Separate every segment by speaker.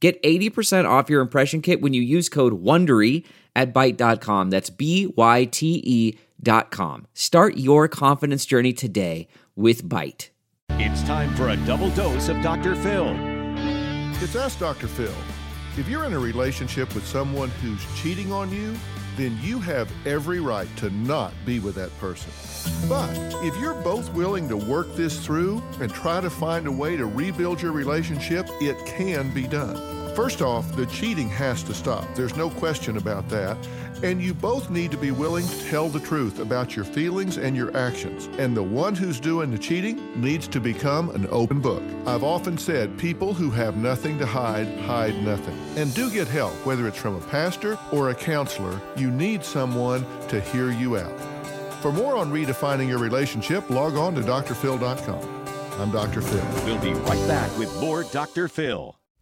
Speaker 1: Get 80% off your impression kit when you use code WONDERY at Byte.com. That's B-Y-T-E dot com. Start your confidence journey today with Byte.
Speaker 2: It's time for a double dose of Dr. Phil.
Speaker 3: It's Ask Dr. Phil. If you're in a relationship with someone who's cheating on you, then you have every right to not be with that person. But if you're both willing to work this through and try to find a way to rebuild your relationship, it can be done. First off, the cheating has to stop. There's no question about that. And you both need to be willing to tell the truth about your feelings and your actions. And the one who's doing the cheating needs to become an open book. I've often said people who have nothing to hide, hide nothing. And do get help, whether it's from a pastor or a counselor. You need someone to hear you out. For more on redefining your relationship, log on to drphil.com. I'm Dr. Phil.
Speaker 2: We'll be right back with more Dr. Phil.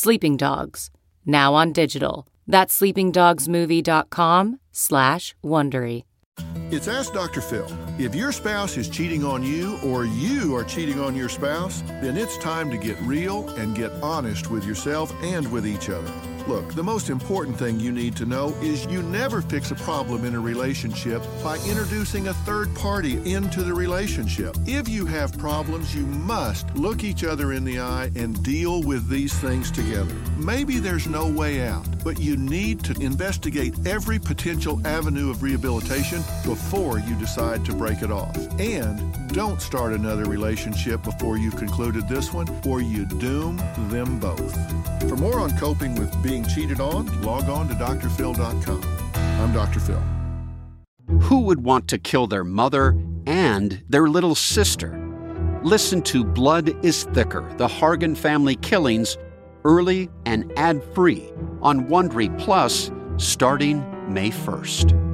Speaker 4: Sleeping Dogs, now on digital. That's sleepingdogsmovie.com slash Wondery.
Speaker 3: It's Ask Dr. Phil. If your spouse is cheating on you or you are cheating on your spouse, then it's time to get real and get honest with yourself and with each other. Look, the most important thing you need to know is you never fix a problem in a relationship by introducing a third party into the relationship. If you have problems, you must look each other in the eye and deal with these things together. Maybe there's no way out, but you need to investigate every potential avenue of rehabilitation before you decide to break it off. And don't start another relationship before you've concluded this one, or you doom them both. For more on coping with being cheated on, log on to drphil.com. I'm Dr. Phil.
Speaker 5: Who would want to kill their mother and their little sister? Listen to Blood is Thicker The Hargan Family Killings early and ad free on Wondery Plus starting May 1st.